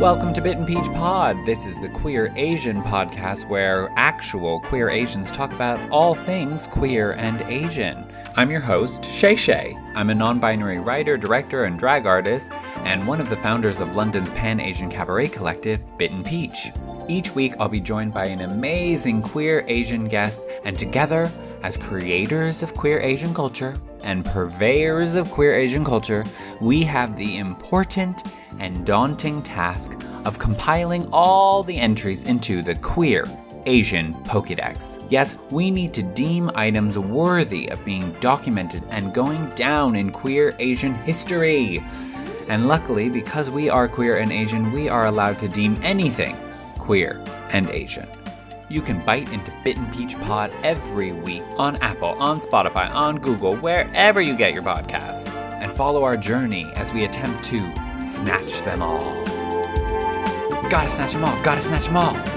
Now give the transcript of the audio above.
Welcome to Bitten Peach Pod. This is the Queer Asian podcast where actual queer Asians talk about all things queer and Asian. I'm your host, Shay Shay. I'm a non binary writer, director, and drag artist, and one of the founders of London's pan Asian cabaret collective, Bit and Peach. Each week, I'll be joined by an amazing queer Asian guest, and together, as creators of queer Asian culture and purveyors of queer Asian culture, we have the important and daunting task of compiling all the entries into the queer Asian Pokedex. Yes, we need to deem items worthy of being documented and going down in queer Asian history. And luckily, because we are queer and Asian, we are allowed to deem anything queer and Asian. You can bite into Bitten Peach Pod every week on Apple, on Spotify, on Google, wherever you get your podcasts. And follow our journey as we attempt to snatch them all. Gotta snatch them all, gotta snatch them all.